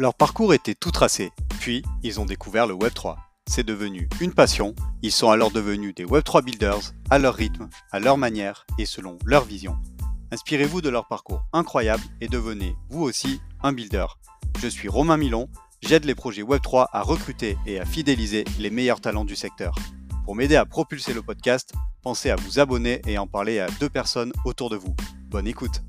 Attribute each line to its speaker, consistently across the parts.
Speaker 1: Leur parcours était tout tracé, puis ils ont découvert le Web3. C'est devenu une passion, ils sont alors devenus des Web3 builders, à leur rythme, à leur manière et selon leur vision. Inspirez-vous de leur parcours incroyable et devenez, vous aussi, un builder. Je suis Romain Milon, j'aide les projets Web3 à recruter et à fidéliser les meilleurs talents du secteur. Pour m'aider à propulser le podcast, pensez à vous abonner et en parler à deux personnes autour de vous. Bonne écoute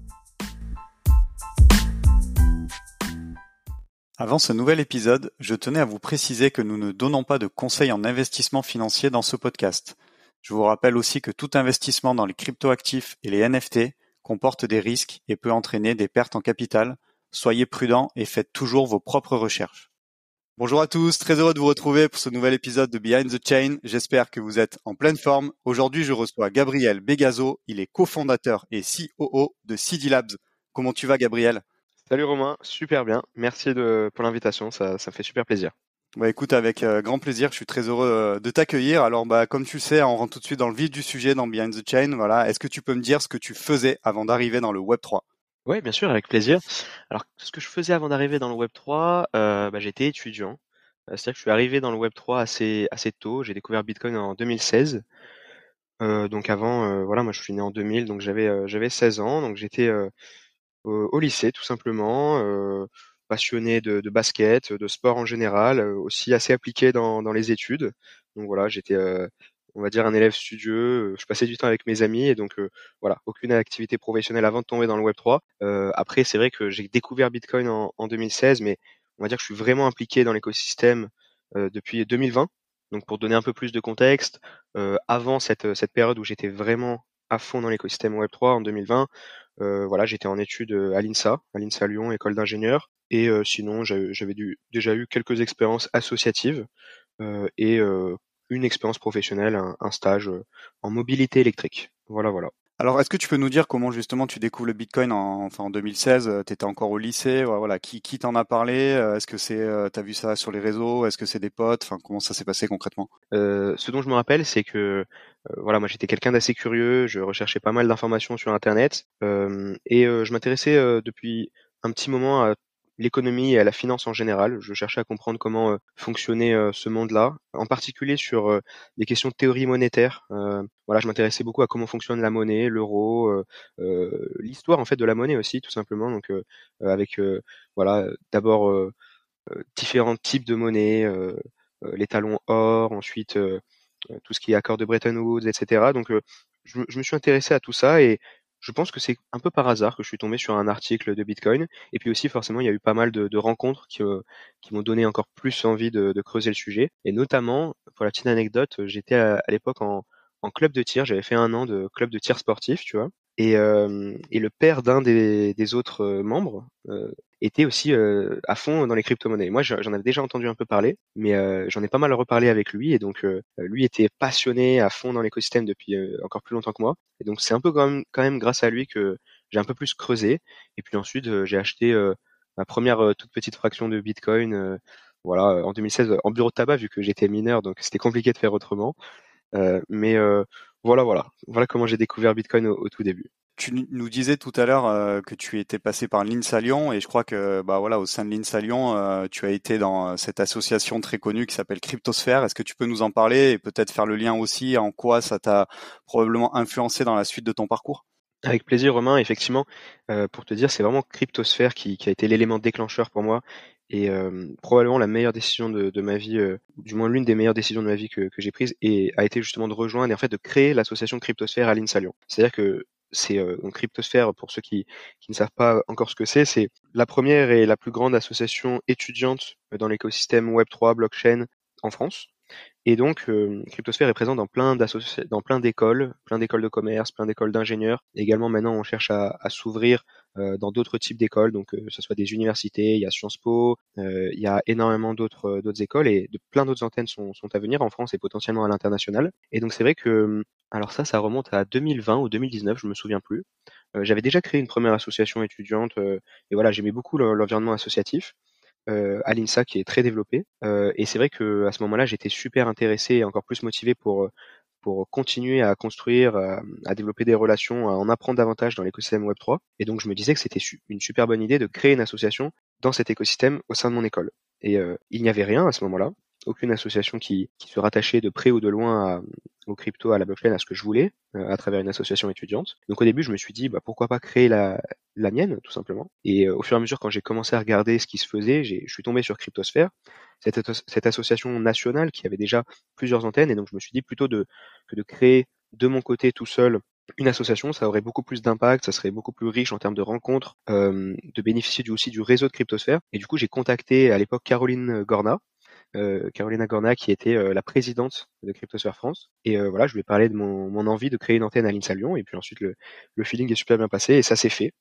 Speaker 1: Avant ce nouvel épisode, je tenais à vous préciser que nous ne donnons pas de conseils en investissement financier dans ce podcast. Je vous rappelle aussi que tout investissement dans les cryptoactifs et les NFT comporte des risques et peut entraîner des pertes en capital. Soyez prudents et faites toujours vos propres recherches. Bonjour à tous, très heureux de vous retrouver pour ce nouvel épisode de Behind the Chain. J'espère que vous êtes en pleine forme. Aujourd'hui, je reçois Gabriel Begazo. Il est cofondateur et COO de CD Labs. Comment tu vas, Gabriel?
Speaker 2: Salut Romain, super bien. Merci de, pour l'invitation, ça, ça fait super plaisir.
Speaker 1: Bah écoute, avec euh, grand plaisir, je suis très heureux euh, de t'accueillir. Alors bah comme tu le sais, on rentre tout de suite dans le vif du sujet dans Behind the Chain. Voilà, est-ce que tu peux me dire ce que tu faisais avant d'arriver dans le Web 3
Speaker 2: Oui, bien sûr, avec plaisir. Alors ce que je faisais avant d'arriver dans le Web 3, euh, bah, j'étais étudiant. C'est-à-dire que je suis arrivé dans le Web 3 assez assez tôt. J'ai découvert Bitcoin en 2016. donc avant, voilà, moi je suis né en 2000, donc j'avais j'avais 16 ans, donc j'étais au lycée tout simplement passionné de, de, basket, de sport en général, euh, aussi assez appliqué dans, dans les études. Donc voilà, j'étais, euh, on va dire, un élève studieux. Euh, je passais du temps avec mes amis et donc voilà, aucune activité professionnelle avant de tomber dans le Web 3. après, c'est vrai que j'ai découvert Bitcoin en, en, 2016, mais on va dire que je suis vraiment impliqué dans l'écosystème depuis 2020. Donc pour donner un peu plus de contexte, avant cette, cette période où j'étais vraiment à fond dans l'écosystème Web3 en 2020, euh, voilà, j'étais en études à l'INSA, à l'INSA Lyon, école d'ingénieur. Et euh, sinon, j'avais déjà eu quelques expériences associatives euh, et une expérience professionnelle, un stage en mobilité électrique. Voilà, voilà.
Speaker 1: Alors, est-ce que tu peux nous dire comment justement tu découvres le Bitcoin en, enfin, en 2016 Tu étais encore au lycée, voilà. Qui, qui t'en a parlé Est-ce que c'est, t'as vu ça sur les réseaux Est-ce que c'est des potes Enfin, comment ça s'est passé concrètement?
Speaker 2: Euh, Ce dont je me rappelle, c'est que voilà, moi j'étais quelqu'un d'assez curieux. Je recherchais pas mal d'informations sur Internet euh, et je m'intéressais depuis un petit moment à l'économie et à la finance en général. Je cherchais à comprendre comment euh, fonctionnait euh, ce monde-là, en particulier sur euh, des questions de théorie monétaire. voilà, je m'intéressais beaucoup à comment fonctionne la monnaie, l'euro, l'histoire en fait de la monnaie aussi, tout simplement. Donc avec voilà, d'abord différents types de monnaie, les talons or, ensuite tout ce qui est accord de Bretton Woods, etc. Donc je, je, me suis intéressé à tout ça et je pense que c'est un peu par hasard que je suis tombé sur un article de Bitcoin. Et puis aussi, forcément, il y a eu pas mal de, rencontres qui, euh, qui m'ont donné encore plus envie de, de, creuser le sujet. Et notamment, pour la petite anecdote, j'étais à, l'époque en, en, club de tir. J'avais fait un an de club de tir sportif, tu vois. Et, euh, et le père d'un des, des, autres euh, membres euh, était aussi euh, à fond dans les crypto-monnaies. Moi, j'en avais déjà entendu un peu parler, mais euh, j'en ai pas mal reparlé avec lui, et donc euh, lui était passionné à fond dans l'écosystème depuis encore plus longtemps que moi. Et donc c'est un peu quand même, quand même grâce à lui que j'ai un peu plus creusé. Et puis ensuite, j'ai acheté ma première toute petite fraction de Bitcoin. voilà, en 2016 en bureau de tabac vu que j'étais mineur, donc c'était compliqué de faire autrement. Mais voilà, voilà, voilà comment j'ai découvert Bitcoin au tout début.
Speaker 1: Tu nous disais tout à l'heure euh, que tu étais passé par l'INSA Lyon et je crois que bah voilà au sein de l'INSA Lyon euh, tu as été dans cette association très connue qui s'appelle Cryptosphère. Est-ce que tu peux nous en parler et peut-être faire le lien aussi en quoi ça t'a probablement influencé dans la suite de ton parcours?
Speaker 2: Avec plaisir Romain, effectivement, euh, pour te dire c'est vraiment Cryptosphère qui, qui a été l'élément déclencheur pour moi et probablement la meilleure décision de, de ma vie, du moins l'une des meilleures décisions de ma vie que, que j'ai prise, et a été justement de rejoindre et en fait de créer l'association Cryptosphère à l'INSA Lyon. C'est-à-dire que c'est euh, Cryptosphère pour ceux qui, qui ne savent pas encore ce que c'est. C'est la première et la plus grande association étudiante euh, dans l'écosystème Web3 blockchain en France. Et donc, euh, Cryptosphère est présent dans plein dans plein d'écoles, plein d'écoles de commerce, plein d'écoles d'ingénieurs. Également, maintenant, on cherche à, à s'ouvrir euh, dans d'autres types d'écoles, donc que ce soit des universités, il y a Sciences Po, il y a énormément d'autres d'autres écoles et de plein d'autres antennes sont, à venir en France et potentiellement à l'international. Et donc, c'est vrai que alors ça, ça remonte à 2020 ou 2019, je me souviens plus. Euh, j'avais déjà créé une première association étudiante euh, et voilà, j'aimais beaucoup l'environnement associatif euh, à l'INSA qui est très développé. et c'est vrai que à ce moment-là, j'étais super intéressé et encore plus motivé pour pour continuer à construire, à, développer des relations, à en apprendre davantage dans l'écosystème Web3. Et donc je me disais que c'était une super bonne idée de créer une association dans cet écosystème au sein de mon école. Et il n'y avait rien à ce moment-là aucune association qui, qui se rattachait de près ou de loin à, au crypto, à la blockchain, à ce que je voulais, euh, à travers une association étudiante. Donc au début, je me suis dit, bah, pourquoi pas créer la, la mienne, tout simplement. Et euh, au fur et à mesure, quand j'ai commencé à regarder ce qui se faisait, je suis tombé sur Cryptosphère, cette, cette association nationale qui avait déjà plusieurs antennes. Et donc je me suis dit plutôt de, que de créer de mon côté tout seul une association, ça aurait beaucoup plus d'impact, ça serait beaucoup plus riche en termes de rencontres, euh, de bénéficier du, aussi du réseau de Cryptosphère. Et du coup, j'ai contacté à l'époque Caroline Gorna, Carolina Gorna, qui était euh, la présidente de Cryptosphère France. Et euh, voilà, je lui ai parlé de mon, envie de créer une antenne à l'INSA Lyon. Et puis ensuite, le, feeling est super bien passé et ça s'est fait.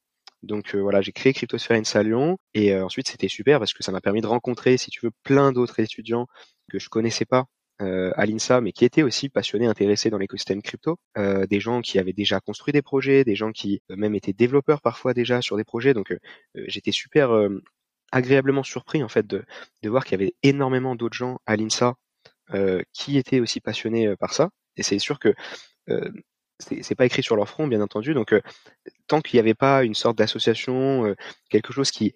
Speaker 2: Donc voilà, j'ai créé Cryptosphère INSA Lyon et ensuite c'était super parce que ça m'a permis de rencontrer, si tu veux, plein d'autres étudiants que je connaissais pas euh, à l'INSA, mais qui étaient aussi passionnés, intéressés dans l'écosystème crypto, euh, des gens qui avaient déjà construit des projets, des gens qui même étaient développeurs parfois déjà sur des projets. Donc j'étais super agréablement surpris en fait de, voir qu'il y avait énormément d'autres gens à l'INSA euh, qui étaient aussi passionnés euh, par ça. Et c'est sûr que euh, c'est pas écrit sur leur front, bien entendu. Donc, euh, tant qu'il n'y avait pas une sorte d'association, quelque chose qui,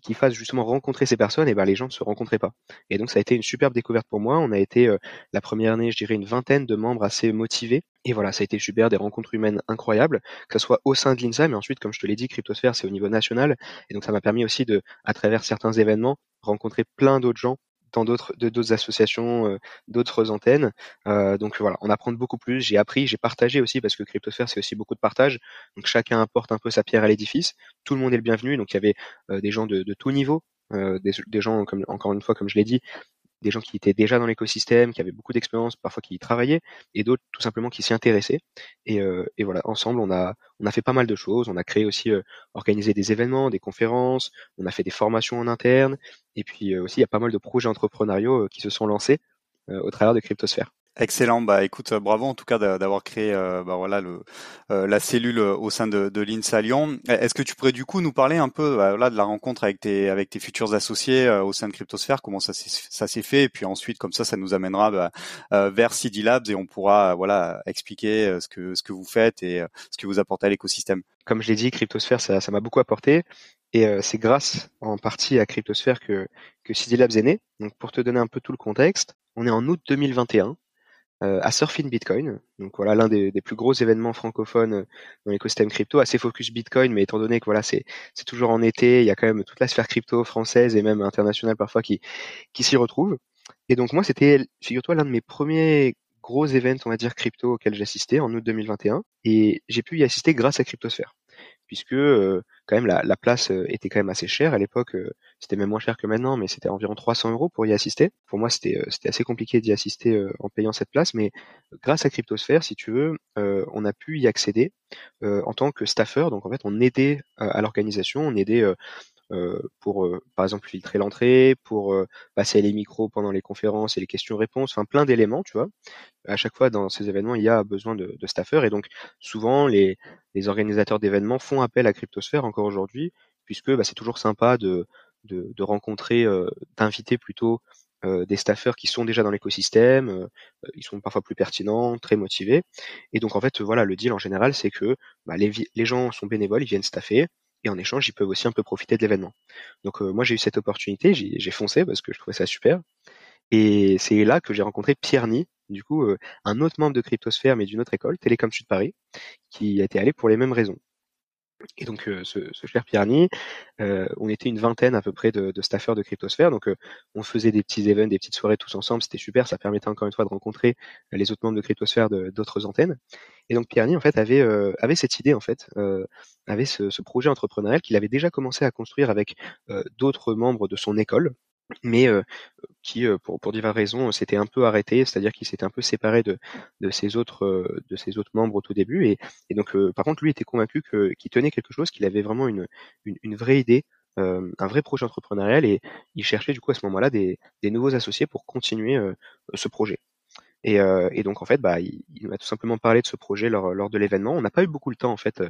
Speaker 2: qui, fasse justement rencontrer ces personnes, et ben les gens ne se rencontraient pas. Et donc ça a été une superbe découverte pour moi. On a été euh, la première année, je dirais, une vingtaine de membres assez motivés. Et voilà, ça a été super, des rencontres humaines incroyables, que ce soit au sein de l'INSA, mais ensuite, comme je te l'ai dit, Cryptosphère, c'est au niveau national. Et donc ça m'a permis aussi de, à travers certains événements, rencontrer plein d'autres gens dans d'autres d'autres associations, euh, d'autres antennes. Euh, donc voilà, on apprend beaucoup plus. J'ai appris, j'ai partagé aussi parce que Cryptosphère c'est aussi beaucoup de partage. Donc chacun apporte un peu sa pierre à l'édifice. Tout le monde est le bienvenu. Donc il y avait euh, des gens de, de tout niveau, des, gens encore une fois comme je l'ai dit, des gens qui étaient déjà dans l'écosystème, qui avaient beaucoup d'expérience, parfois qui y travaillaient, et d'autres tout simplement qui s'y intéressaient. Et, euh, voilà, ensemble, on a, on a fait pas mal de choses. On a créé aussi, euh, organisé des événements, des conférences, on a fait des formations en interne, et puis euh, aussi, il y a pas mal de projets entrepreneuriaux qui se sont lancés au travers de Cryptosphère.
Speaker 1: Excellent, bah écoute, euh, bravo en tout cas d'avoir créé euh, bah, voilà le euh, la cellule au sein de, de l'INSA Lyon. Est-ce que tu pourrais du coup nous parler un peu bah, voilà, de la rencontre avec tes futurs associés au sein de Cryptosphère, comment ça s'est fait et puis ensuite comme ça ça nous amènera bah, vers CD Labs et on pourra voilà expliquer ce que ce que vous faites et ce que vous apportez à l'écosystème.
Speaker 2: Comme je l'ai dit, Cryptosphère ça m'a beaucoup apporté et c'est grâce en partie à Cryptosphère que que CD Labs est né. Donc pour te donner un peu tout le contexte, on est en août 2021 euh, à Surfing Bitcoin. Donc voilà l'un des, des, plus gros événements francophones euh, dans l'écosystème crypto, assez focus Bitcoin, mais étant donné que voilà c'est toujours en été, il y a quand même toute la sphère crypto française et même internationale parfois qui qui s'y retrouve. Et donc moi c'était figure-toi l'un de mes premiers gros événements on va dire crypto auxquels j'assistais en août 2021 et j'ai pu y assister grâce à Cryptosphère puisque euh, quand même la, la, place euh, était quand même assez chère à l'époque. Euh, c'était même moins cher que maintenant, mais c'était environ 300 euros pour y assister. Pour moi, c'était c'était assez compliqué d'y assister en payant cette place, mais grâce à Cryptosphère, si tu veux, on a pu y accéder en tant que staffer. Donc en fait, on aidait à l'organisation, on aidait euh, pour, euh, par exemple, filtrer l'entrée, pour euh, passer les micros pendant les conférences et les questions-réponses, enfin plein d'éléments, tu vois. À chaque fois, dans ces événements, il y a besoin de, de staffeurs et donc souvent, les, les organisateurs d'événements font appel à Cryptosphère encore aujourd'hui, puisque bah, c'est toujours sympa de, de, de rencontrer, d'inviter plutôt des staffeurs qui sont déjà dans l'écosystème, ils sont parfois plus pertinents, très motivés. Et donc en fait, voilà, le deal en général, c'est que bah, les, les gens sont bénévoles, ils viennent staffer, et en échange, ils peuvent aussi un peu profiter de l'événement. Donc euh, moi, j'ai eu cette opportunité, j'ai foncé parce que je trouvais ça super. Et c'est là que j'ai rencontré Pierre Ni, du coup, euh, un autre membre de Cryptosphère, mais d'une autre école, Télécom Sud Paris, qui été allé pour les mêmes raisons. Et donc euh, ce, cher Pierre euh, on était une vingtaine à peu près de, de staffeurs de Cryptosphère, donc euh, on faisait des petits événements, des petites soirées tous ensemble, c'était super, ça permettait encore une fois de rencontrer les autres membres de Cryptosphère d'autres antennes. Et donc Pierre en fait avait avait cette idée en fait, avait ce, ce projet entrepreneurial qu'il avait déjà commencé à construire avec d'autres membres de son école, mais euh, qui, euh, pour, pour diverses raisons, s'était un peu arrêté, c'est-à-dire qu'il s'était un peu séparé de, de ses autres euh, de ses autres membres au tout début. Et, et donc, par contre, lui était convaincu que qu'il tenait quelque chose, qu'il avait vraiment une, une, une vraie idée, un vrai projet entrepreneurial, et il cherchait du coup à ce moment-là des, des nouveaux associés pour continuer ce projet. Et, et, donc en fait, bah, il, m'a tout simplement parlé de ce projet lors, lors de l'événement. On n'a pas eu beaucoup le temps en fait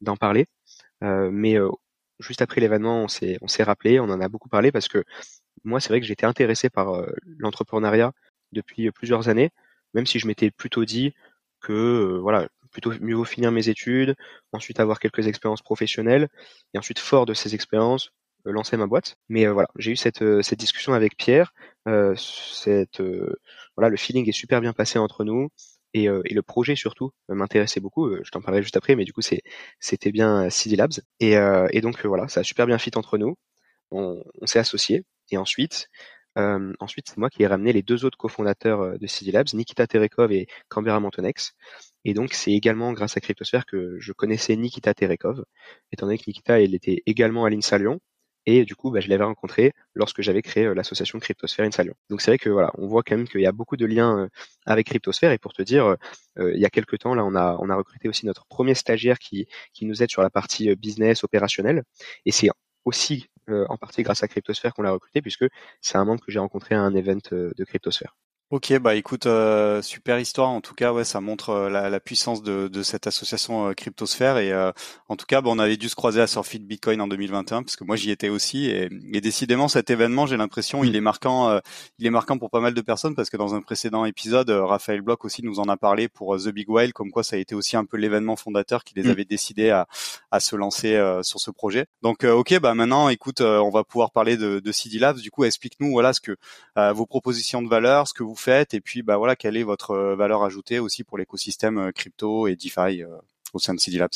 Speaker 2: d'en parler, mais juste après l'événement, on s'est on s'est rappelé, on en a beaucoup parlé parce que moi, c'est vrai que j'étais intéressé par euh, l'entrepreneuriat depuis euh, plusieurs années, même si je m'étais plutôt dit que euh, voilà, plutôt mieux vaut finir mes études, ensuite avoir quelques expériences professionnelles, et ensuite fort de ces expériences, lancer ma boîte. Mais voilà, j'ai eu cette, cette discussion avec Pierre. cette, voilà, le feeling est super bien passé entre nous. Et, et, le projet surtout m'intéressait beaucoup. je t'en parlerai juste après, mais du coup c'était bien CD Labs. Et, et donc voilà, ça a super bien fit entre nous. On, on s'est associés et ensuite euh, ensuite, c'est moi qui ai ramené les deux autres cofondateurs de CD Labs, Nikita Terekov et Canberra Montonex. Et donc, c'est également grâce à Cryptosphère que je connaissais Nikita Terekov, étant donné que Nikita, il était également à l'INSA Lyon. Et du coup, bah, je l'avais rencontré lorsque j'avais créé l'association Cryptosphère INSA Lyon. Donc c'est vrai que voilà, on voit quand même qu'il y a beaucoup de liens avec Cryptosphère. Et pour te dire, il y a quelques temps, là, on a, recruté aussi notre premier stagiaire qui, nous aide sur la partie business opérationnelle. Et c'est aussi euh, en partie grâce à Cryptosphère qu'on l'a recruté, puisque c'est un membre que j'ai rencontré à un event euh, de Cryptosphère.
Speaker 1: Ok, bah écoute, euh, super histoire. En tout cas, ouais, ça montre euh, la, puissance de, cette association euh, Cryptosphère. Et en tout cas, bah, on avait dû se croiser à Surfit Bitcoin en 2021, parce que moi j'y étais aussi. Et, décidément, cet événement, j'ai l'impression, il est marquant, il est marquant pour pas mal de personnes, parce que dans un précédent épisode, Raphaël Bloch aussi nous en a parlé pour The Big Whale, comme quoi ça a été aussi un peu l'événement fondateur qui les mm. avait décidés à, à se lancer sur ce projet. Donc, ok, bah maintenant, écoute, on va pouvoir parler de, de CD Labs. Du coup, explique-nous, voilà, ce que vos propositions de valeur, ce que vous faites et puis bah voilà quelle est votre euh, valeur ajoutée aussi pour l'écosystème euh, crypto et DeFi euh, au sein de CD Labs?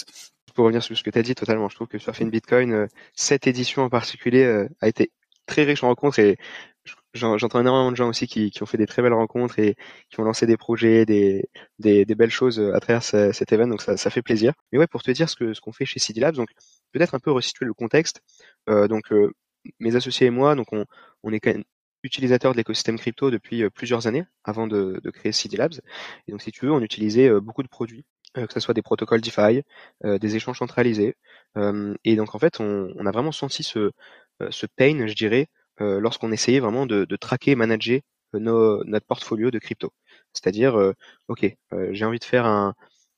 Speaker 2: Pour revenir sur ce que tu as dit totalement, je trouve que sur Fin Bitcoin, cette édition en particulier a été très riche en rencontres et j'entends énormément de gens aussi qui, ont fait des très belles rencontres et qui ont lancé des projets, des, belles choses à travers cet événement, donc ça, fait plaisir. Mais ouais, pour te dire ce que ce qu'on fait chez CD Labs, donc peut-être un peu resituer le contexte. Donc mes associés et moi, donc on, on est utilisateur de l'écosystème crypto depuis euh, plusieurs années avant de, créer CD Labs. Et donc, si tu veux, on utilisait euh, beaucoup de produits, euh, que ce soit des protocoles DeFi, des échanges centralisés. et donc, en fait, on, a vraiment senti ce, pain, je dirais, lorsqu'on essayait vraiment de, traquer et manager notre portfolio de crypto. C'est-à-dire, OK, j'ai envie de faire un,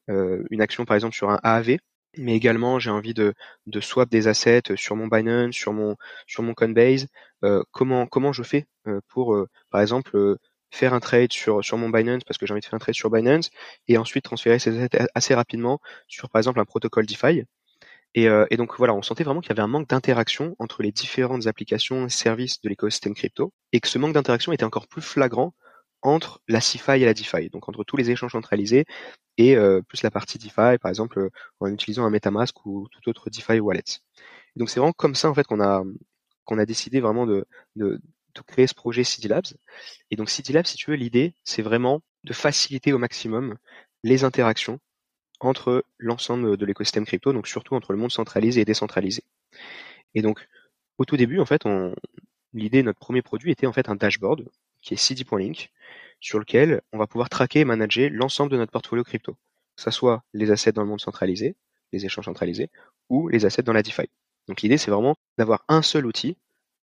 Speaker 2: une action, par exemple, sur un AAV, mais également j'ai envie de, de swap des assets sur mon Binance, sur mon sur mon Coinbase. Euh, comment comment je fais euh, pour euh, par exemple faire un trade sur sur mon Binance parce que j'ai envie de faire un trade sur Binance et ensuite transférer ces assets assez rapidement sur par exemple un protocole DeFi. Et, et donc voilà, on sentait vraiment qu'il y avait un manque d'interaction entre les différentes applications et services de l'écosystème crypto et que ce manque d'interaction était encore plus flagrant entre la CeFi et la DeFi, donc entre tous les échanges centralisés et euh, plus la partie DeFi, par exemple euh, en utilisant un MetaMask ou tout autre DeFi wallet. donc c'est vraiment comme ça en fait qu'on a qu'on a décidé vraiment de, de, de, créer ce projet CD Labs. Et donc CD Labs, si tu veux, l'idée c'est vraiment de faciliter au maximum les interactions entre l'ensemble de l'écosystème crypto, donc surtout entre le monde centralisé et décentralisé. Et donc au tout début, en fait, l'idée, notre premier produit était en fait un dashboard qui est cd.link, sur lequel on va pouvoir traquer et manager l'ensemble de notre portfolio crypto, que ce soit les assets dans le monde centralisé, les échanges centralisés, ou les assets dans la DeFi. Donc l'idée, c'est vraiment d'avoir un seul outil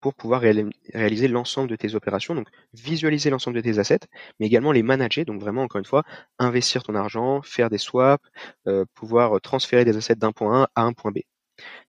Speaker 2: pour pouvoir réaliser l'ensemble de tes opérations, donc visualiser l'ensemble de tes assets, mais également les manager, donc vraiment, encore une fois, investir ton argent, faire des swaps, euh, pouvoir transférer des assets d'un point A à un point B.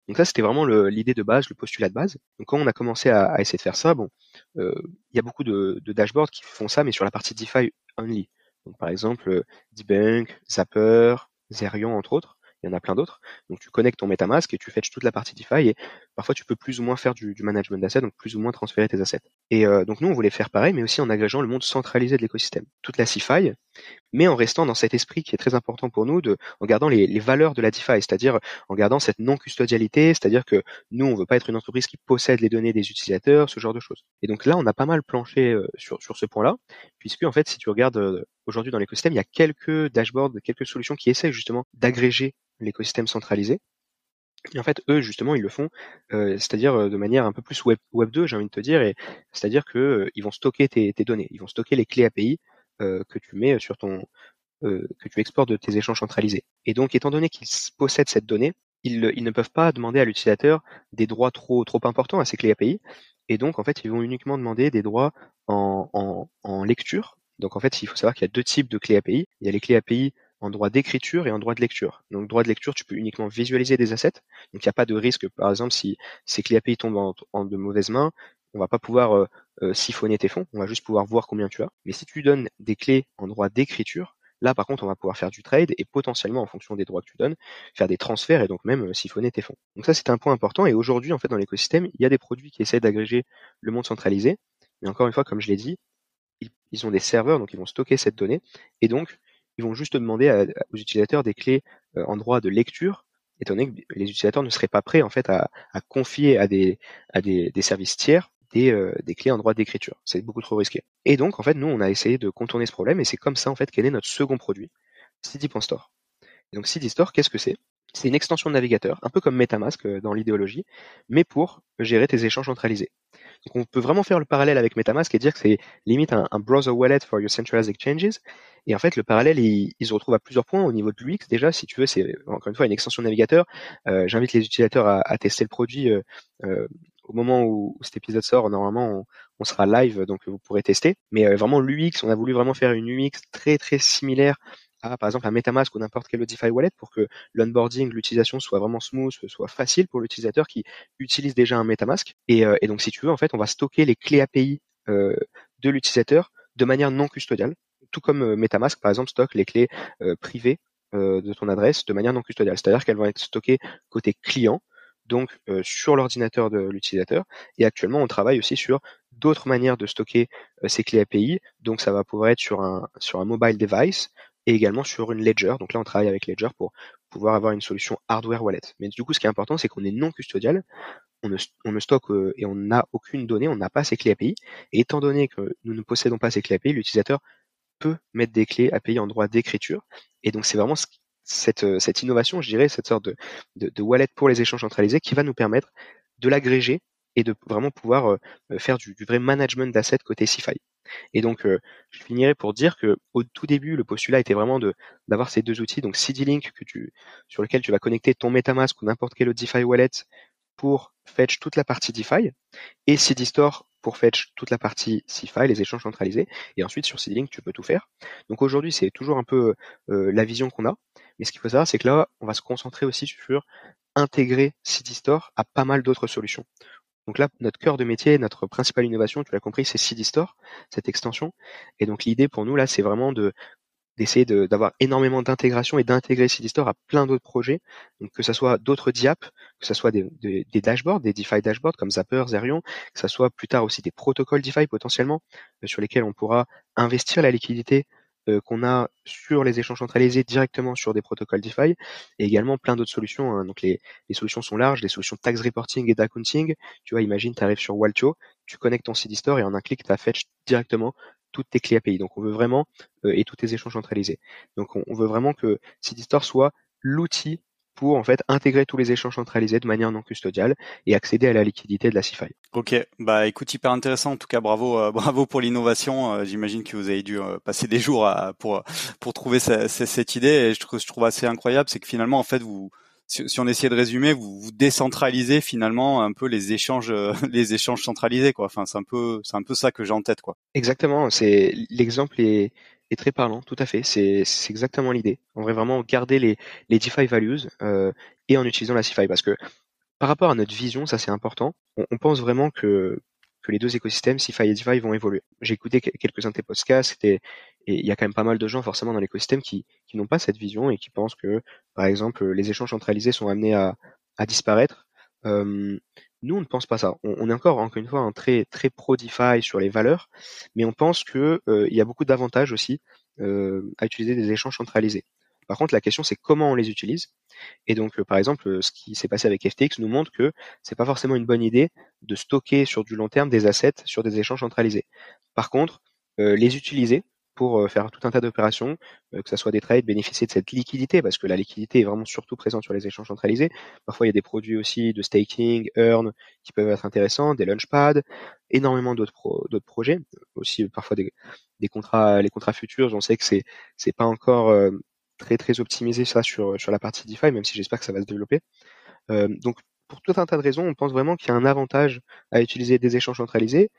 Speaker 2: Donc ça, c'était vraiment l'idée de base, le postulat de base. Donc quand on a commencé à, essayer de faire ça, bon, il y a beaucoup de, de, dashboards qui font ça, mais sur la partie DeFi only. Donc par exemple, euh, Debunk, Zapper, Zerion, entre autres il y en a plein d'autres. Donc tu connectes ton MetaMask et tu fetches toute la partie DeFi et parfois tu peux plus ou moins faire du, management d'assets, donc plus ou moins transférer tes assets. Et euh, donc nous on voulait faire pareil, mais aussi en agrégeant le monde centralisé de l'écosystème, toute la CeFi, mais en restant dans cet esprit qui est très important pour nous, en gardant les, valeurs de la DeFi, c'est-à-dire en gardant cette non-custodialité, c'est-à-dire que nous on veut pas être une entreprise qui possède les données des utilisateurs, ce genre de choses. Et donc là on a pas mal planché euh, sur, ce point-là, puisque en fait si tu regardes euh, aujourd'hui dans l'écosystème, il y a quelques dashboards, quelques solutions qui essaient justement d'agréger l'écosystème centralisé. Et en fait, eux, justement, ils le font, euh, c'est-à-dire de manière un peu plus web, web 2, j'ai envie de te dire, c'est-à-dire que euh, ils vont stocker tes, données, ils vont stocker les clés API que tu mets sur ton, que tu exportes de tes échanges centralisés. Et donc, étant donné qu'ils possèdent cette donnée, ils, ils, ne peuvent pas demander à l'utilisateur des droits trop trop importants à ces clés API. Et donc, en fait, ils vont uniquement demander des droits en, en, en lecture. Donc, en fait, il faut savoir qu'il y a deux types de clés API. Il y a les clés API en droit d'écriture et en droit de lecture. Donc droit de lecture, tu peux uniquement visualiser des assets. Donc il n'y a pas de risque, par exemple, si ces clés API tombent en, de mauvaises mains, on va pas pouvoir euh, euh, siphonner tes fonds, on va juste pouvoir voir combien tu as. Mais si tu donnes des clés en droit d'écriture, Là, par contre, on va pouvoir faire du trade et potentiellement, en fonction des droits que tu donnes, faire des transferts et donc même euh, siphonner tes fonds. Donc ça, c'est un point important. Et aujourd'hui, en fait, dans l'écosystème, il y a des produits qui essaient d'agréger le monde centralisé. Mais encore une fois, comme je l'ai dit, ils, ont des serveurs, donc ils vont stocker cette donnée. Et donc, ils vont juste demander aux utilisateurs des clés en droit de lecture étant donné que les utilisateurs ne seraient pas prêts en fait à, confier à des, à des, services tiers des, euh, des, clés en droit d'écriture. C'est beaucoup trop risqué. Et donc, en fait, nous, on a essayé de contourner ce problème et c'est comme ça, en fait, qu'est né notre second produit, CD.store. Et donc, CD Store, qu'est-ce que c'est? C'est une extension de navigateur, un peu comme MetaMask euh, dans l'idéologie, mais pour gérer tes échanges centralisés. Donc, on peut vraiment faire le parallèle avec MetaMask et dire que c'est limite un, un browser wallet for your centralized exchanges et en fait, le parallèle, il, se retrouve à plusieurs points au niveau de l'UX. Déjà, si tu veux, c'est encore une fois une extension navigateur. Euh, J'invite les utilisateurs à, tester le produit au moment où, cet épisode sort. Normalement, on, sera live, donc vous pourrez tester. Mais euh, vraiment, l'UX, on a voulu vraiment faire une UX très très similaire à, par exemple, un MetaMask ou n'importe quel DeFi wallet pour que l'onboarding, l'utilisation soit vraiment smooth, soit facile pour l'utilisateur qui utilise déjà un MetaMask. Et, et, donc, si tu veux, en fait, on va stocker les clés API de l'utilisateur de manière non custodiale tout comme euh, MetaMask, par exemple, stocke les clés euh, privées euh, de ton adresse de manière non custodiale. C'est-à-dire qu'elles vont être stockées côté client, donc sur l'ordinateur de l'utilisateur. Et actuellement, on travaille aussi sur d'autres manières de stocker ces clés API. Donc ça va pouvoir être sur un, sur un mobile device et également sur une Ledger. Donc là, on travaille avec Ledger pour pouvoir avoir une solution hardware wallet. Mais du coup, ce qui est important, c'est qu'on est non custodial. On ne, on ne stocke et on n'a aucune donnée, on n'a pas ces clés API. Et étant donné que nous ne possédons pas ces clés API, l'utilisateur peut mettre des clés API en droit d'écriture. Et donc c'est vraiment cette, euh, cette innovation, je dirais, cette sorte de, de, wallet pour les échanges centralisés qui va nous permettre de l'agréger et de vraiment pouvoir euh, faire du, vrai management d'assets côté CeFi. Et donc, euh, je finirai pour dire que au tout début, le postulat était vraiment de d'avoir ces deux outils, donc CD-Link sur lequel tu vas connecter ton MetaMask ou n'importe quel autre DeFi wallet pour fetch toute la partie DeFi et CD Store pour fetch toute la partie CFI, les échanges centralisés, et ensuite sur CDLink, tu peux tout faire. Donc aujourd'hui, c'est toujours un peu euh, la vision qu'on a, mais ce qu'il faut savoir, c'est que là, on va se concentrer aussi sur intégrer CD Store à pas mal d'autres solutions. Donc là, notre cœur de métier, notre principale innovation, tu l'as compris, c'est CD Store, cette extension. Et donc l'idée pour nous là, c'est vraiment de d'essayer d'avoir énormément d'intégration et d'intégrer Store à plein d'autres projets, donc que ce soit d'autres diaps, que ce soit des, des, dashboards, des DeFi dashboards comme Zapper, Zerion, que ce soit plus tard aussi des protocoles DeFi potentiellement, euh, sur lesquels on pourra investir la liquidité qu'on a sur les échanges centralisés directement sur des protocoles DeFi et également plein d'autres solutions. Hein. Donc les, solutions sont larges, les solutions tax reporting et d'accounting. Tu vois, imagine, tu arrives sur Waltio, tu connectes ton CD Store et en un clic, tu as fetch directement toutes tes clés API. Donc on veut vraiment euh, et tous tes échanges centralisés. Donc on, veut vraiment que CD Store soit l'outil pour en fait intégrer tous les échanges centralisés de manière non custodiale et accéder à la liquidité de la CeFi.
Speaker 1: Ok, bah écoute hyper intéressant en tout cas bravo euh, bravo pour l'innovation. Euh, j'imagine que vous avez dû passer des jours à, pour pour trouver cette idée et je trouve je trouve assez incroyable c'est que finalement en fait vous si, on essayait de résumer, vous, vous, décentralisez finalement un peu les échanges, euh, les échanges centralisés, quoi. Enfin, c'est un peu, c'est un peu ça que j'ai en tête, quoi.
Speaker 2: Exactement. C'est l'exemple est, est très parlant, tout à fait. C'est, exactement l'idée. On devrait vraiment garder les, les DeFi values euh, et en utilisant la CeFi, parce que par rapport à notre vision, ça c'est important. On, pense vraiment que les deux écosystèmes, CeFi et DeFi, vont évoluer. J'ai écouté quelques-uns de tes podcasts, et il y a quand même pas mal de gens forcément dans l'écosystème qui, qui n'ont pas cette vision et qui pensent que, par exemple, les échanges centralisés sont amenés à, à disparaître. Euh, nous, on ne pense pas ça. On, est encore, encore une fois, un très très pro DeFi sur les valeurs, mais on pense que euh, il y a beaucoup d'avantages aussi euh, à utiliser des échanges centralisés. Par contre, la question c'est comment on les utilise. Et donc, euh, par exemple, euh, ce qui s'est passé avec FTX nous montre que c'est pas forcément une bonne idée de stocker sur du long terme des assets sur des échanges centralisés. Par contre, les utiliser pour faire tout un tas d'opérations, que ce soit des trades, bénéficier de cette liquidité, parce que la liquidité est vraiment surtout présente sur les échanges centralisés. Parfois, il y a des produits aussi de staking, earn, qui peuvent être intéressants, des launchpads, énormément d'autres projets, aussi parfois des, contrats, les contrats futurs. On sait que c'est c'est pas encore très très optimisé ça sur, la partie DeFi, même si j'espère que ça va se développer. Euh, donc pour tout un tas de raisons, on pense vraiment qu'il y a un avantage à utiliser des échanges centralisés,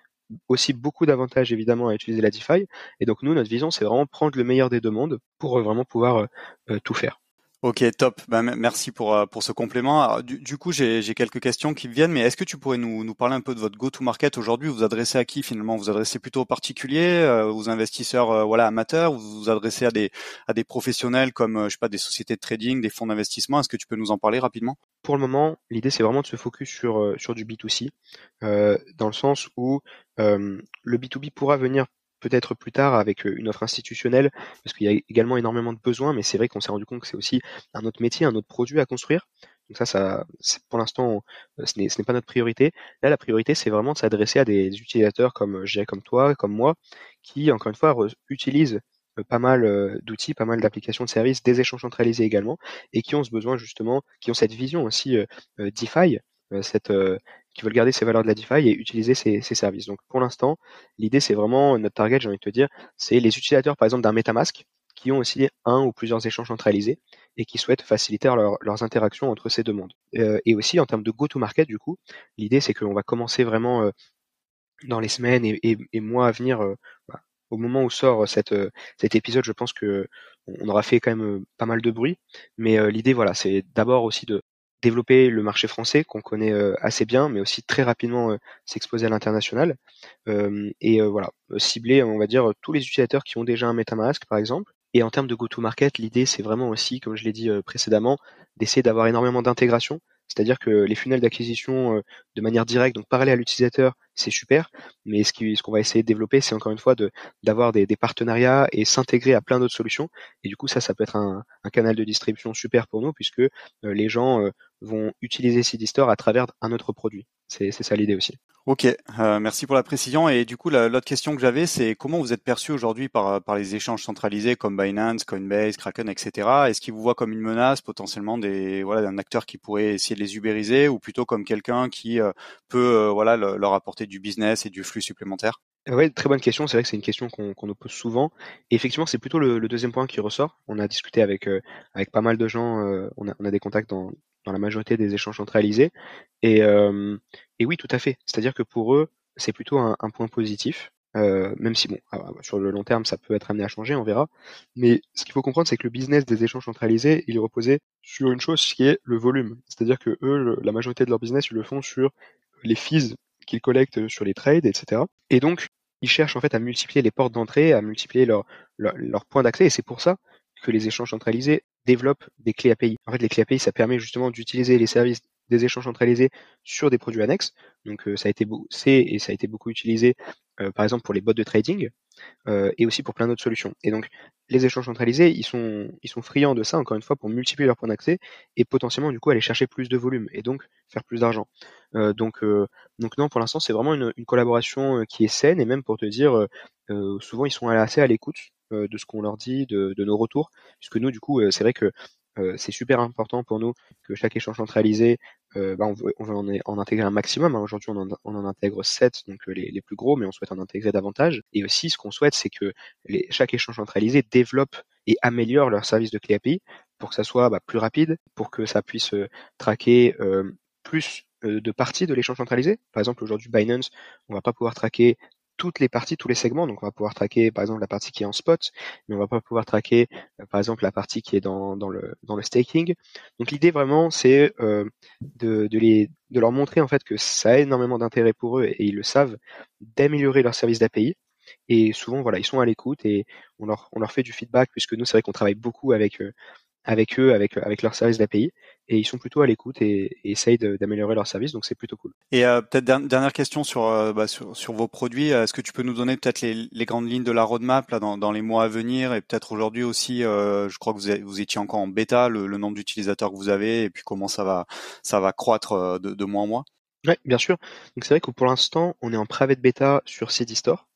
Speaker 2: aussi beaucoup d'avantages évidemment à utiliser la DeFi. Et donc nous, notre vision, c'est vraiment prendre le meilleur des deux mondes pour euh, vraiment pouvoir euh, tout faire.
Speaker 1: Ok, top. Ben, merci pour, euh, pour ce complément. du, coup, j'ai quelques questions qui viennent, mais est-ce que tu pourrais nous, nous parler un peu de votre go-to-market aujourd'hui? Vous vous adressez à qui finalement? Vous vous adressez plutôt aux particuliers, euh, aux investisseurs euh, voilà amateurs? Vous vous adressez à des, à des professionnels comme je sais pas des sociétés de trading, des fonds d'investissement? Est-ce que tu peux nous en parler rapidement?
Speaker 2: Pour le moment, l'idée c'est vraiment de se focus sur, sur du B2C, dans le sens où le B2B pourra venir peut-être plus tard avec une offre institutionnelle, parce qu'il y a également énormément de besoins, mais c'est vrai qu'on s'est rendu compte que c'est aussi un autre métier, un autre produit à construire. Donc ça, ça pour l'instant, ce n'est pas notre priorité. Là, la priorité, c'est vraiment de s'adresser à des utilisateurs comme, je dirais, comme toi, comme moi, qui, encore une fois, utilisent pas mal d'outils, pas mal d'applications de services, des échanges centralisés également, et qui ont ce besoin justement, qui ont cette vision aussi DeFi, cette, qui veulent garder ces valeurs de la DeFi et utiliser ces, services. Donc pour l'instant, l'idée c'est vraiment notre target, j'ai envie de te dire, c'est les utilisateurs par exemple d'un MetaMask qui ont aussi un ou plusieurs échanges centralisés et qui souhaitent faciliter leurs interactions entre ces deux mondes. Euh, et aussi en termes de go-to-market, du coup, l'idée c'est qu'on va commencer vraiment euh, dans les semaines et, mois à venir. Euh, bah, au moment où sort cet épisode, je pense que on aura fait quand même pas mal de bruit. Mais l'idée, voilà, c'est d'abord aussi de développer le marché français qu'on connaît euh, assez bien, mais aussi très rapidement euh, s'exposer à l'international. et euh, voilà, cibler, on va dire, tous les utilisateurs qui ont déjà un MetaMask, par exemple. Et en termes de go-to-market, l'idée, c'est vraiment aussi, comme je l'ai dit précédemment, d'essayer d'avoir énormément d'intégration c'est-à-dire que les funnels d'acquisition de manière directe, donc parler à l'utilisateur, c'est super, mais ce qu'on ce qu'on va essayer de développer, c'est encore une fois d'avoir des, des, partenariats et s'intégrer à plein d'autres solutions. Et du coup, ça, ça peut être un, canal de distribution super pour nous, puisque euh, les gens euh, vont utiliser CD Store à travers un autre produit. C'est ça l'idée aussi.
Speaker 1: Ok, euh, merci pour la précision. Et du coup, l'autre question que j'avais, c'est comment vous êtes perçu aujourd'hui par, par les échanges centralisés comme Binance, Coinbase, Kraken, etc. Est-ce qu'ils vous voient comme une menace, potentiellement des voilà d'un acteur qui pourrait essayer de les ubériser, ou plutôt comme quelqu'un qui peut voilà leur apporter du business et du flux supplémentaire
Speaker 2: Oui, très bonne question. C'est vrai que c'est une question qu'on nous pose souvent. Et effectivement, c'est plutôt le, deuxième point qui ressort. On a discuté avec avec pas mal de gens. on, a, on a des contacts dans, dans la majorité des échanges centralisés. Et, euh, et oui, tout à fait. C'est-à-dire que pour eux, c'est plutôt un, point positif. Euh, même si bon, ah, bah, sur le long terme, ça peut être amené à changer, on verra. Mais ce qu'il faut comprendre, c'est que le business des échanges centralisés, il est reposé sur une chose qui est le volume. C'est-à-dire que eux, la majorité de leur business, ils le font sur les fees qu'ils collectent sur les trades, etc. Et donc, ils cherchent en fait à multiplier les portes d'entrée, à multiplier leurs leur, leur points d'accès. Et c'est pour ça que les échanges centralisés développent des clés API. En fait, les clés API, ça permet justement d'utiliser les services des échanges centralisés sur des produits annexes. Donc, euh, ça a été c'est et ça a été beaucoup utilisé, euh, par exemple pour les bots de trading euh, et aussi pour plein d'autres solutions. Et donc, les échanges centralisés, ils sont friands de ça encore une fois pour multiplier leurs points d'accès et potentiellement du coup aller chercher plus de volume et donc faire plus d'argent. donc donc non, pour l'instant, c'est vraiment une, collaboration qui est saine et même pour te dire, souvent ils sont assez à l'écoute euh, de ce qu'on leur dit, de, nos retours, puisque nous, du coup, euh, c'est vrai que euh, c'est super important pour nous que chaque échange centralisé, bah, on, veut, en, intégrer un maximum. Hein. Aujourd'hui, on, en, intègre 7, donc les, plus gros, mais on souhaite en intégrer davantage. Et aussi, ce qu'on souhaite, c'est que chaque échange centralisé développe et améliore leur service de clé API pour que ça soit bah, plus rapide, pour que ça puisse traquer plus de parties de l'échange centralisé. Par exemple, aujourd'hui, Binance, on va pas pouvoir traquer toutes les parties, tous les segments. Donc on va pouvoir traquer par exemple la partie qui est en spot, mais on va pas pouvoir traquer euh, par exemple la partie qui est dans, le, dans le staking. Donc l'idée vraiment c'est euh, de, les, de leur montrer en fait que ça a énormément d'intérêt pour eux et ils le savent, d'améliorer leur service d'API. Et souvent voilà, ils sont à l'écoute et on leur, fait du feedback puisque nous c'est vrai qu'on travaille beaucoup avec eux avec eux, avec, avec leur service d'API, et ils sont plutôt à l'écoute et, essayent d'améliorer leur service, donc c'est plutôt cool.
Speaker 1: Et euh, peut-être dernière question sur, euh, bah, sur, sur vos produits, est-ce que tu peux nous donner peut-être les, les grandes lignes de la roadmap là, dans, dans les mois à venir, et peut-être aujourd'hui aussi, euh, je crois que vous, vous étiez encore en bêta, le, le nombre d'utilisateurs que vous avez, et puis comment ça va, ça va croître de, de mois en mois?
Speaker 2: Oui, bien sûr. Donc c'est vrai que pour l'instant, on est en private bêta sur CD Store.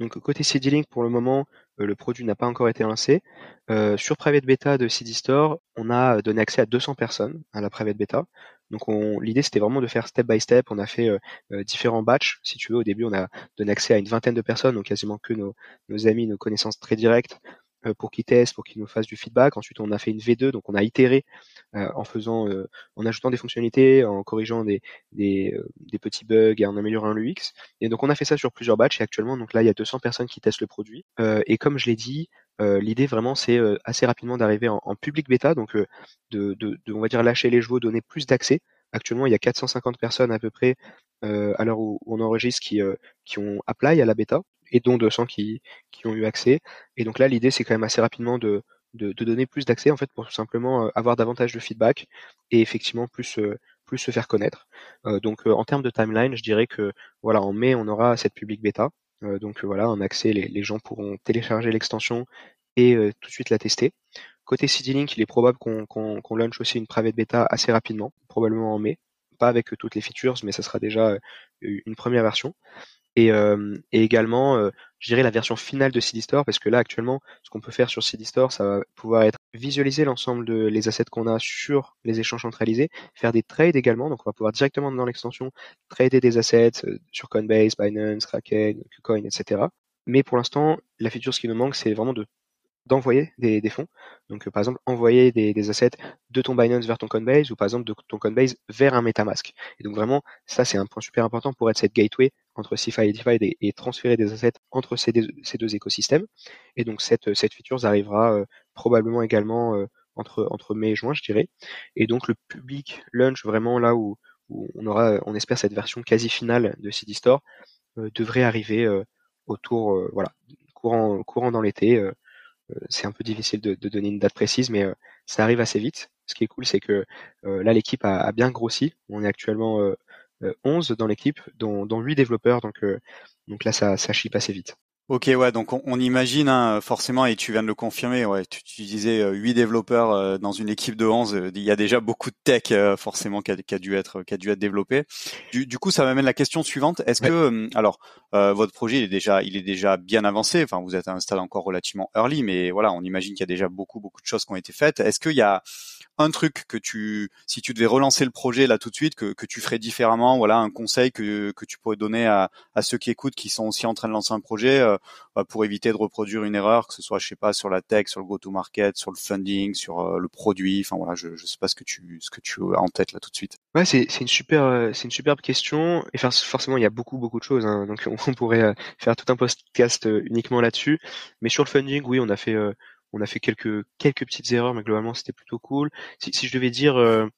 Speaker 2: Donc côté CD-Link, pour le moment, euh, le produit n'a pas encore été lancé. Euh, sur Private Beta de CD Store, on a donné accès à 200 personnes à la Private Beta. Donc l'idée c'était vraiment de faire step by step. On a fait euh, différents batchs. Si tu veux, au début on a donné accès à une vingtaine de personnes, donc quasiment que nos amis, nos connaissances très directes. Euh, pour qu'ils testent, pour qu'ils nous fassent du feedback. Ensuite, on a fait une V2, donc on a itéré euh, en faisant, euh, en ajoutant des fonctionnalités, en corrigeant des, petits bugs et en améliorant l'UX. Et donc on a fait ça sur plusieurs batchs et actuellement, donc là, il y a 200 personnes qui testent le produit. et comme je l'ai dit, L'idée vraiment, c'est assez rapidement d'arriver en, public bêta, donc de, de, on va dire lâcher les chevaux, donner plus d'accès. Actuellement, il y a 450 personnes à peu près à l'heure où, on enregistre qui, qui ont apply à la bêta et dont 200 qui, qui ont eu accès. Et donc là, l'idée, c'est quand même assez rapidement de, de, donner plus d'accès en fait pour simplement avoir davantage de feedback et effectivement plus plus se faire connaître. donc en termes de timeline, je dirais que voilà en mai on aura cette public bêta. donc voilà un accès, les, gens pourront télécharger l'extension et tout de suite la tester. Côté CD-Link, il est probable qu'on qu'on launch aussi une private bêta assez rapidement, probablement en mai. Pas avec toutes les features, mais ça sera déjà une première version et, euh, et également, euh, la version finale de CD Store, parce que là actuellement, ce qu'on peut faire sur CD Store, ça va pouvoir être visualiser l'ensemble de les assets qu'on a sur les échanges centralisés, faire des trades également, donc on va pouvoir directement dans l'extension trader des assets euh, sur Coinbase, Binance, Kraken, KuCoin, etc. Mais pour l'instant, la feature ce qui nous manque, c'est vraiment de d'envoyer des, des, fonds. Donc, euh, par exemple, envoyer des, des, assets de ton Binance vers ton Coinbase ou par exemple de ton Coinbase vers un MetaMask. Et donc, vraiment, ça, c'est un point super important pour être cette gateway entre CeFi et DeFi et, et transférer des assets entre ces deux, ces deux écosystèmes. Et donc, cette, cette feature arrivera euh, probablement également euh, entre, entre mai et juin, je dirais. Et donc, le public launch, vraiment là où, où on aura, on espère, cette version quasi finale de CD Store, devrait arriver autour, voilà, courant, courant dans l'été euh, c'est un peu difficile de, donner une date précise, mais euh, ça arrive assez vite. Ce qui est cool, c'est que euh, là, l'équipe a, bien grossi. On est actuellement 11 dans l'équipe, dont, dont 8 développeurs, donc, donc là, ça, ça chip assez vite.
Speaker 1: Ok, ouais, donc on, imagine hein, forcément, et tu viens de le confirmer, ouais, tu, tu disais euh, 8 développeurs euh, dans une équipe de 11, euh, il y a déjà beaucoup de tech euh, forcément qui a, qui a, dû être qui a dû être développé. Du, du coup, ça m'amène la question suivante. Est-ce que, alors, votre projet il est déjà il est déjà bien avancé, enfin vous êtes à un stade encore relativement early, mais voilà, on imagine qu'il y a déjà beaucoup beaucoup de choses qui ont été faites. Est-ce qu'il y a un truc que tu, si tu devais relancer le projet là tout de suite, que, que tu ferais différemment, voilà, un conseil que, que tu pourrais donner à, à ceux qui écoutent, qui sont aussi en train de lancer un projet, euh, bah, pour éviter de reproduire une erreur, que ce soit, je sais pas, sur la tech, sur le go-to-market, sur le funding, sur euh, le produit, enfin voilà, je, je sais pas ce que tu, ce que tu as en tête là tout de suite.
Speaker 2: Ouais, c'est, c'est une super, euh, c'est une superbe question. Et forcément, il y a beaucoup, beaucoup de choses. Hein, donc, on, pourrait faire tout un podcast uniquement là-dessus. Mais sur le funding, oui, on a fait on a fait quelques quelques petites erreurs, mais globalement c'était plutôt cool. Si, je devais dire euh,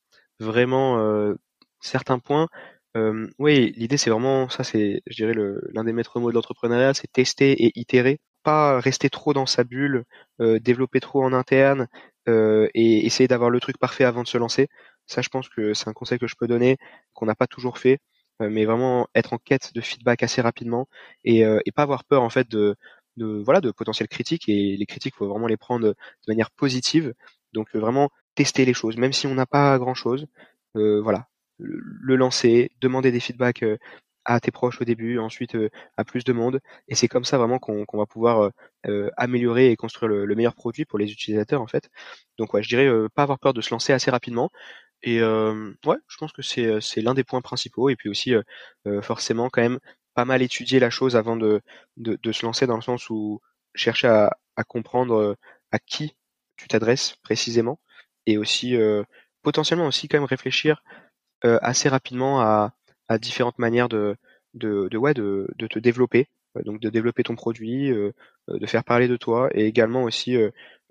Speaker 2: vraiment euh, certains points, euh, oui, l'idée c'est vraiment ça, c'est je dirais l'un des maîtres mots de l'entrepreneuriat, c'est tester et itérer, pas rester trop dans sa bulle, développer trop en interne et essayer d'avoir le truc parfait avant de se lancer. Ça, je pense que c'est un conseil que je peux donner, qu'on n'a pas toujours fait, mais vraiment être en quête de feedback assez rapidement et pas avoir peur en fait de de voilà de potentiels critiques et les critiques faut vraiment les prendre de manière positive. Donc euh, vraiment tester les choses même si on n'a pas grand chose euh, voilà. Le lancer demander des feedbacks euh, à tes proches au début ensuite à plus de monde. Et c'est comme ça vraiment qu'on va pouvoir améliorer et construire le, meilleur produit pour les utilisateurs en fait. Donc ouais je dirais pas avoir peur de se lancer assez rapidement. Et ouais je pense que c'est l'un des points principaux. Et puis aussi forcément quand même pas mal étudier la chose avant de, de, se lancer dans le sens où chercher à, comprendre euh, à qui tu t'adresses précisément et aussi euh, potentiellement aussi quand même réfléchir euh, assez rapidement à, à différentes manières de, de, de, ouais, de, de te développer donc de développer ton produit, de faire parler de toi et également aussi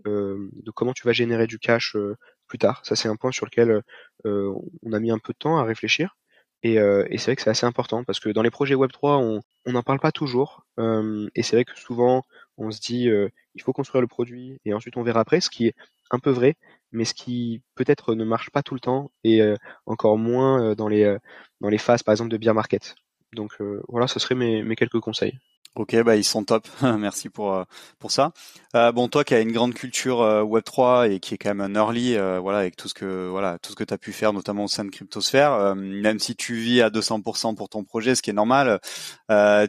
Speaker 2: de comment tu vas générer du cash plus tard. Ça c'est un point sur lequel on a mis un peu de temps à réfléchir et, euh, et c'est vrai que c'est assez important parce que dans les projets Web3, on n'en parle pas toujours. Euh, et c'est vrai que souvent, on se dit, euh, il faut construire le produit et ensuite on verra après, ce qui est un peu vrai, mais ce qui peut-être ne marche pas tout le temps et encore moins dans les, dans les phases, par exemple, de bear market. Donc voilà, ce seraient mes, mes quelques conseils.
Speaker 1: Ok, bah ils sont top. Merci pour euh, pour ça. Euh, bon, toi qui as une grande culture euh, Web 3 et qui est quand même un early, voilà, avec tout ce que voilà tout ce que tu as pu faire, notamment au sein de Cryptosphère, même si tu vis à 200% pour ton projet, ce qui est normal.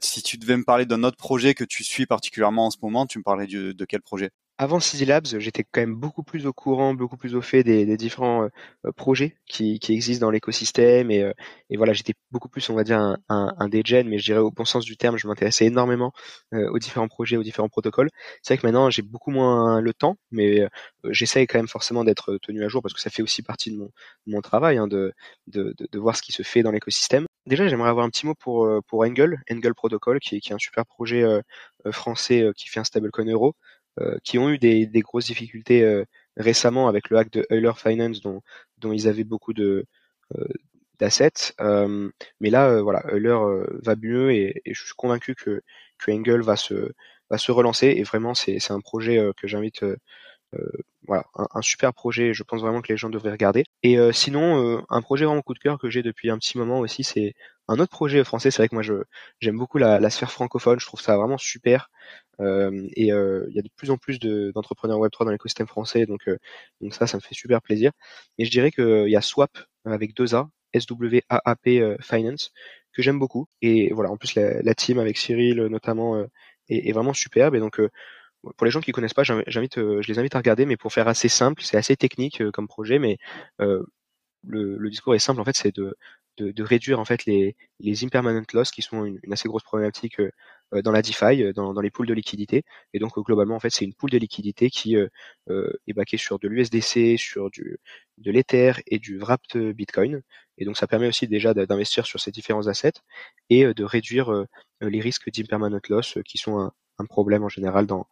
Speaker 1: si tu devais me parler d'un autre projet que tu suis particulièrement en ce moment, tu me parlais de quel projet?
Speaker 2: Avant CZ Labs, j'étais quand même beaucoup plus au courant, beaucoup plus au fait des, des différents euh, projets qui, qui, existent dans l'écosystème et, euh, et, voilà, j'étais beaucoup plus, on va dire, un, un, un mais je dirais au bon sens du terme, je m'intéressais énormément euh, aux différents projets, aux différents protocoles. C'est vrai que maintenant, j'ai beaucoup moins le temps, mais j'essaye quand même forcément d'être tenu à jour parce que ça fait aussi partie de mon, mon travail, hein, de, de, de, de, voir ce qui se fait dans l'écosystème. Déjà, j'aimerais avoir un petit mot pour, pour Angle, Angle Protocol, qui, qui est un super projet français qui fait un stablecoin euro. Qui ont eu des, des grosses difficultés récemment avec le hack de Euler Finance dont, dont ils avaient beaucoup de d'assets. mais là, voilà, Euler va mieux et, et, je suis convaincu que, que Engel va se va se relancer et vraiment c'est un projet que j'invite voilà, un, super projet. Je pense vraiment que les gens devraient regarder. Et euh, sinon, euh, un projet vraiment coup de cœur que j'ai depuis un petit moment aussi, c'est un autre projet français. C'est vrai que moi, je j'aime beaucoup la, sphère francophone. Je trouve ça vraiment super. Euh, et il y a de plus en plus d'entrepreneurs Web3 dans l'écosystème français, donc donc ça, ça me fait super plaisir. Et je dirais qu'il y a Swap avec deux A, S-W-A-A-P Finance, que j'aime beaucoup. Et voilà, en plus la, team avec Cyril notamment est, est, vraiment superbe. Et donc pour les gens qui connaissent pas, j'invite, euh, je les invite à regarder, mais pour faire assez simple, c'est assez technique euh, comme projet, mais euh, le, le, discours est simple en fait, c'est de, de, de, réduire en fait les, les impermanent loss qui sont une, une assez grosse problématique dans la DeFi, dans, dans, les pools de liquidité. Et donc globalement en fait, c'est une pool de liquidité qui euh, est baquée sur de l'USDC, sur du de l'Ether et du wrapped Bitcoin. Et donc ça permet aussi déjà d'investir sur ces différents assets et de réduire les risques d'impermanent loss qui sont un, un problème en général dans,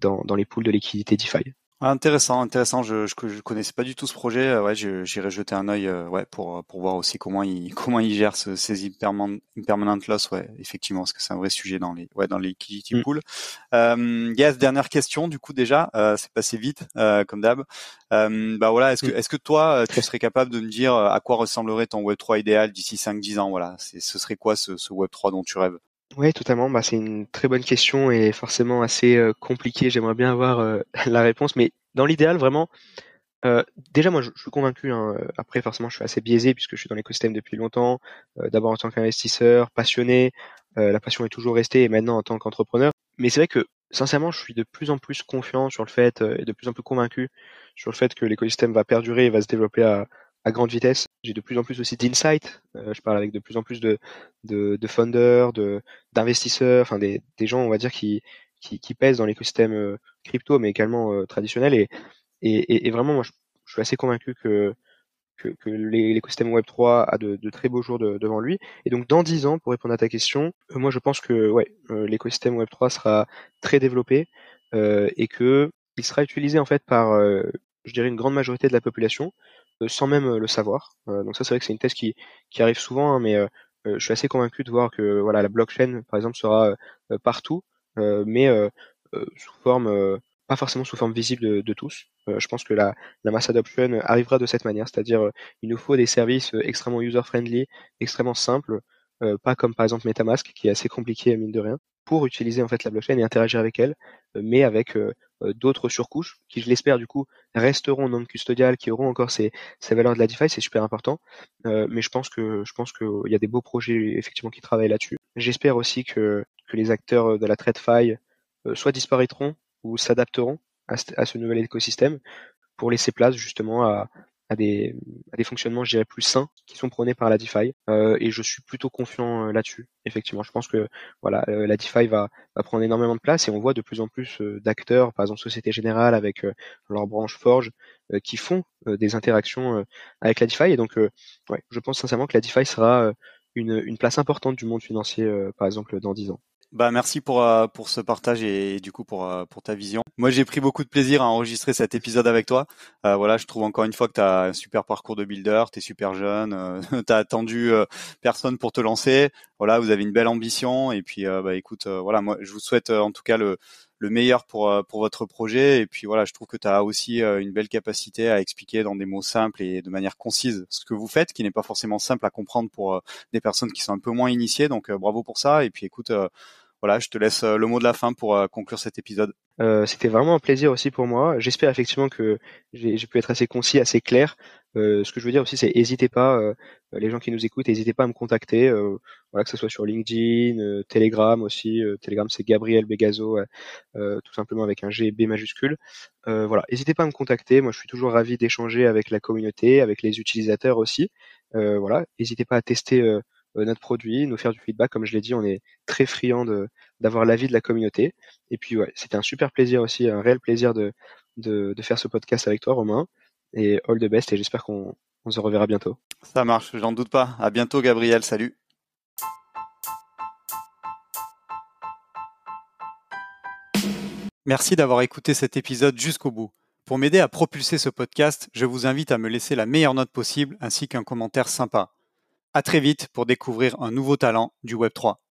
Speaker 2: dans, dans les pools de liquidité DeFi.
Speaker 1: Ah, intéressant, intéressant. Je, je, je connaissais pas du tout ce projet. Euh, ouais, j'irai jeter un œil, euh, ouais, pour pour voir aussi comment il comment il gère ce, ces impermanent, impermanent loss. Ouais, effectivement, parce que c'est un vrai sujet dans les ouais dans les liquidity mm. pools. Euh, yes, dernière question. Du coup, déjà, euh, c'est passé vite, euh, comme d'hab. bah voilà, est-ce que mm. est-ce que toi, tu serais capable de me dire à quoi ressemblerait ton Web 3 idéal d'ici 5-10 ans? Voilà, c'est ce serait quoi ce, ce Web 3 dont tu rêves?
Speaker 2: Oui, totalement. Bah, c'est une très bonne question et forcément assez euh, compliquée. J'aimerais bien avoir euh, la réponse, mais dans l'idéal, vraiment, euh, déjà moi je, suis convaincu. Hein, après, forcément, je suis assez biaisé puisque je suis dans l'écosystème depuis longtemps. D'abord en tant qu'investisseur, passionné. la passion est toujours restée et maintenant en tant qu'entrepreneur. Mais c'est vrai que sincèrement, je suis de plus en plus confiant sur le fait et de plus en plus convaincu sur le fait que l'écosystème va perdurer et va se développer à, à grande vitesse. J'ai de plus en plus aussi d'insight. Euh, je parle avec de plus en plus de, de, de funders, de, d'investisseurs, enfin des, des gens, on va dire, qui, qui, qui pèsent dans l'écosystème euh, crypto, mais également euh, traditionnel. Et, et, et, vraiment, moi, je, suis assez convaincu que, que, que l'écosystème Web3 a de, de, très beaux jours devant lui. Et donc, dans dix ans, pour répondre à ta question, moi, je pense que ouais, l'écosystème Web3 sera très développé et que il sera utilisé en fait par, je dirais, une grande majorité de la population euh, sans même euh, le savoir. Euh, donc ça, c'est vrai que c'est une thèse qui, arrive souvent, hein, mais je suis assez convaincu de voir que voilà la blockchain, par exemple, sera partout, mais sous forme pas forcément sous forme visible de, tous. je pense que la, la mass adoption arrivera de cette manière, c'est-à-dire il nous faut des services extrêmement user-friendly, extrêmement simples, pas comme par exemple MetaMask qui est assez compliqué mine de rien, pour utiliser en fait la blockchain et interagir avec elle, mais avec d'autres surcouches qui, je l'espère, du coup, resteront non custodiales, qui auront encore ces, ces valeurs de la DeFi, c'est super important. Euh, mais je pense que je pense qu'il y a des beaux projets effectivement qui travaillent là-dessus. J'espère aussi que, que les acteurs de la TradeFi euh, soit disparaîtront ou s'adapteront à, ce nouvel écosystème pour laisser place justement à, à des, fonctionnements, je dirais, plus sains qui sont prônés par la DeFi. Euh, et je suis plutôt confiant euh, là-dessus. Effectivement, je pense que voilà, euh, la DeFi va, prendre énormément de place et on voit de plus en plus d'acteurs, par exemple Société Générale avec leur branche Forge, qui font des interactions avec la DeFi. Et donc, je pense sincèrement que la DeFi sera une, une place importante du monde financier, par exemple, dans 10 ans.
Speaker 1: Bah merci pour euh, pour ce partage et, du coup pour euh, pour ta vision. Moi j'ai pris beaucoup de plaisir à enregistrer cet épisode avec toi. Euh, voilà, je trouve encore une fois que tu as un super parcours de builder, tu es super jeune, euh, tu as attendu personne pour te lancer. Voilà, vous avez une belle ambition et puis bah écoute voilà, moi je vous souhaite en tout cas le le meilleur pour pour votre projet et puis voilà, je trouve que tu as aussi une belle capacité à expliquer dans des mots simples et de manière concise ce que vous faites qui n'est pas forcément simple à comprendre pour des personnes qui sont un peu moins initiées. Donc bravo pour ça et puis écoute voilà, je te laisse euh, le mot de la fin pour euh, conclure cet épisode.
Speaker 2: Euh, C'était vraiment un plaisir aussi pour moi. J'espère effectivement que j'ai pu être assez concis, assez clair. Euh, ce que je veux dire aussi, c'est n'hésitez pas, euh, les gens qui nous écoutent, n'hésitez pas à me contacter, voilà, que ce soit sur LinkedIn, Telegram aussi. Telegram, c'est Gabriel Begazo, tout simplement avec un G B majuscule. voilà, n'hésitez pas à me contacter. Moi, je suis toujours ravi d'échanger avec la communauté, avec les utilisateurs aussi. voilà, n'hésitez pas à tester euh, euh, notre produit, nous faire du feedback. Comme je l'ai dit, on est très friand d'avoir l'avis de la communauté. Et puis, ouais, c'était un super plaisir aussi, un réel plaisir de, de, de, faire ce podcast avec toi, Romain. Et all the best, et j'espère qu'on on se reverra bientôt.
Speaker 1: Ça marche, j'en doute pas. À bientôt, Gabriel. Salut. Merci d'avoir écouté cet épisode jusqu'au bout. Pour m'aider à propulser ce podcast, je vous invite à me laisser la meilleure note possible ainsi qu'un commentaire sympa. À très vite pour découvrir un nouveau talent du Web3.